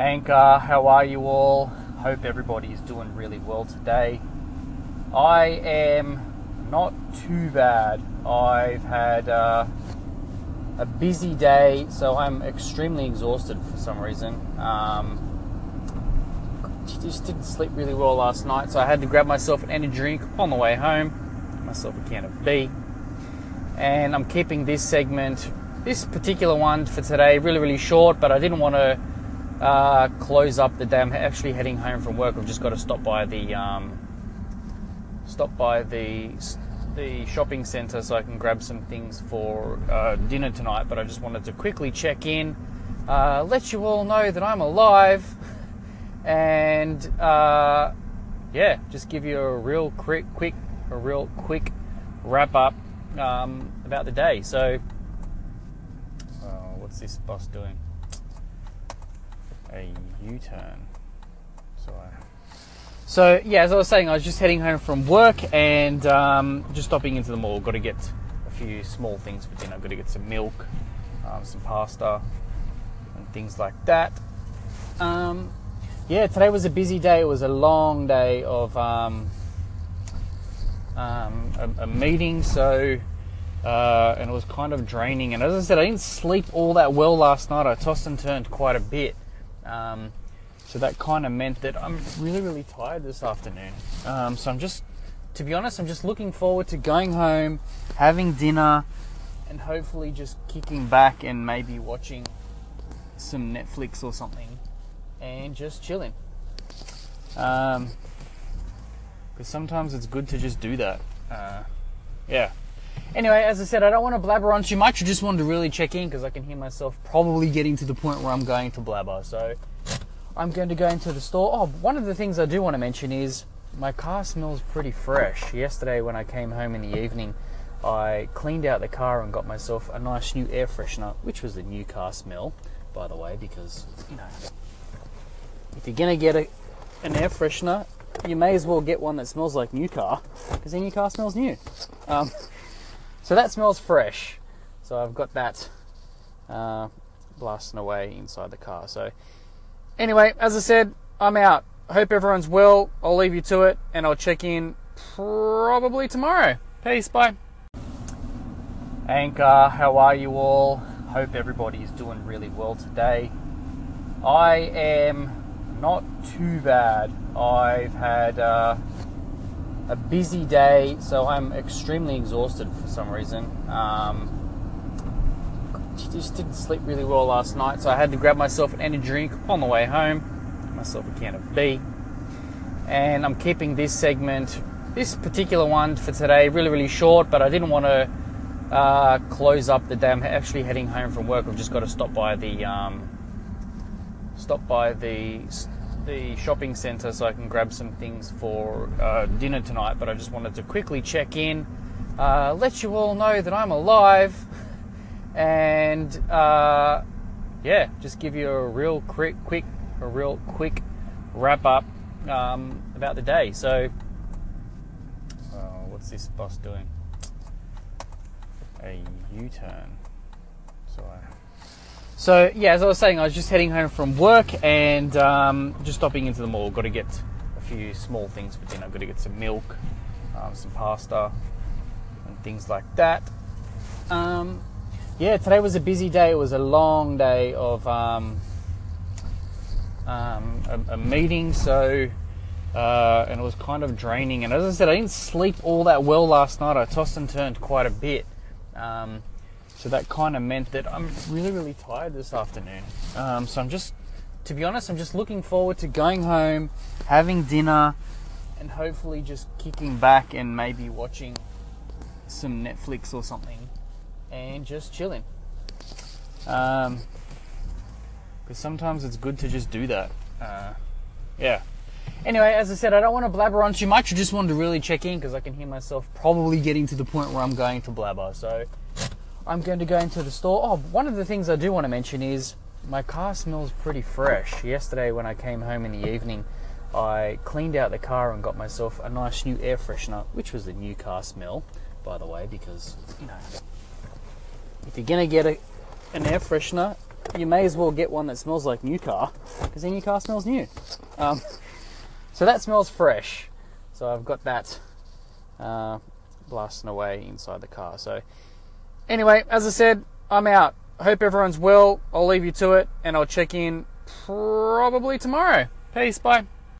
Anchor, how are you all? Hope everybody is doing really well today. I am not too bad. I've had uh, a busy day, so I'm extremely exhausted for some reason. Um, just didn't sleep really well last night, so I had to grab myself an energy drink on the way home, myself a can of V, and I'm keeping this segment, this particular one for today, really really short. But I didn't want to uh, close up the day. I'm actually heading home from work. I've just got to stop by the um, stop by the the shopping centre so I can grab some things for uh, dinner tonight. But I just wanted to quickly check in, uh, let you all know that I'm alive, and uh, yeah, just give you a real quick, quick, a real quick wrap up um, about the day. So, uh, what's this bus doing? A U-turn. So I so yeah, as I was saying, I was just heading home from work and um, just stopping into the mall. Got to get a few small things for dinner. Got to get some milk, um, some pasta, and things like that. Um, yeah, today was a busy day. It was a long day of um, um, a, a, meeting, so uh, and it was kind of draining. And as I said, I didn't sleep all that well last night. I tossed and turned quite a bit. Um, so that kind of meant that I'm really, really tired this afternoon. Um, so I'm just, to be honest, I'm just looking forward to going home, having dinner, and hopefully just kicking back and maybe watching some Netflix or something and just chilling. Um, because sometimes it's good to just do that. Uh, yeah. Anyway, as I said, I don't want to blabber on too much. I just wanted to really check in because I can hear myself probably getting to the point where I'm going to blabber. So I'm going to go into the store. Oh, one of the things I do want to mention is my car smells pretty fresh. Yesterday, when I came home in the evening, I cleaned out the car and got myself a nice new air freshener, which was the new car smell, by the way, because, you know, if you're going to get a, an air freshener, you may as well get one that smells like new car, because then your car smells new. Um, so that smells fresh. So I've got that uh, blasting away inside the car. So Anyway, as I said, I'm out. Hope everyone's well. I'll leave you to it and I'll check in probably tomorrow. Peace, bye. Anchor, how are you all? Hope everybody is doing really well today. I am not too bad. I've had uh, a busy day, so I'm extremely exhausted for some reason. Um, just didn't sleep really well last night, so I had to grab myself an energy drink on the way home, myself a can of V, and I'm keeping this segment, this particular one for today, really really short. But I didn't want to uh, close up the day. I'm actually heading home from work. I've just got to stop by the um, stop by the the shopping centre so I can grab some things for uh, dinner tonight. But I just wanted to quickly check in, uh, let you all know that I'm alive and uh, yeah, just give you a real quick, quick, a real quick wrap up um, about the day. So, uh, what's this bus doing? A U-turn. So, I, so yeah, as I was saying, I was just heading home from work and um, just stopping into the mall. Got to get a few small things for dinner. Got to get some milk, um, some pasta, and things like that. Um, yeah, today was a busy day. It was a long day of um, um, a, a, meeting, so uh, and it was kind of draining. And as I said, I didn't sleep all that well last night. I tossed and turned quite a bit, um, so that kind of meant that I'm really, really tired this afternoon. Um, so I'm just, to be honest, I'm just looking forward to going home, having dinner, and hopefully just kicking back and maybe watching some Netflix or something and just chilling. Um, because sometimes it's good to just do that. Uh, yeah. Anyway, as I said, I don't want to blabber on too much. I just wanted to really check in because I can hear myself probably getting to the point where I'm going to blabber. So I'm going to go into the store. Oh, one of the things I do want to mention is my car smells pretty fresh. Yesterday, when I came home in the evening, I cleaned out the car and got myself a nice new air freshener, which was a new car smell, by the way, because, you know, if you're going to get a, an air freshener, you may as well get one that smells like new car because then your car smells new. Um, so that smells fresh. So I've got that uh, blasting away inside the car. So anyway, as I said, I'm out. Hope everyone's well. I'll leave you to it and I'll check in probably tomorrow. Peace. Bye.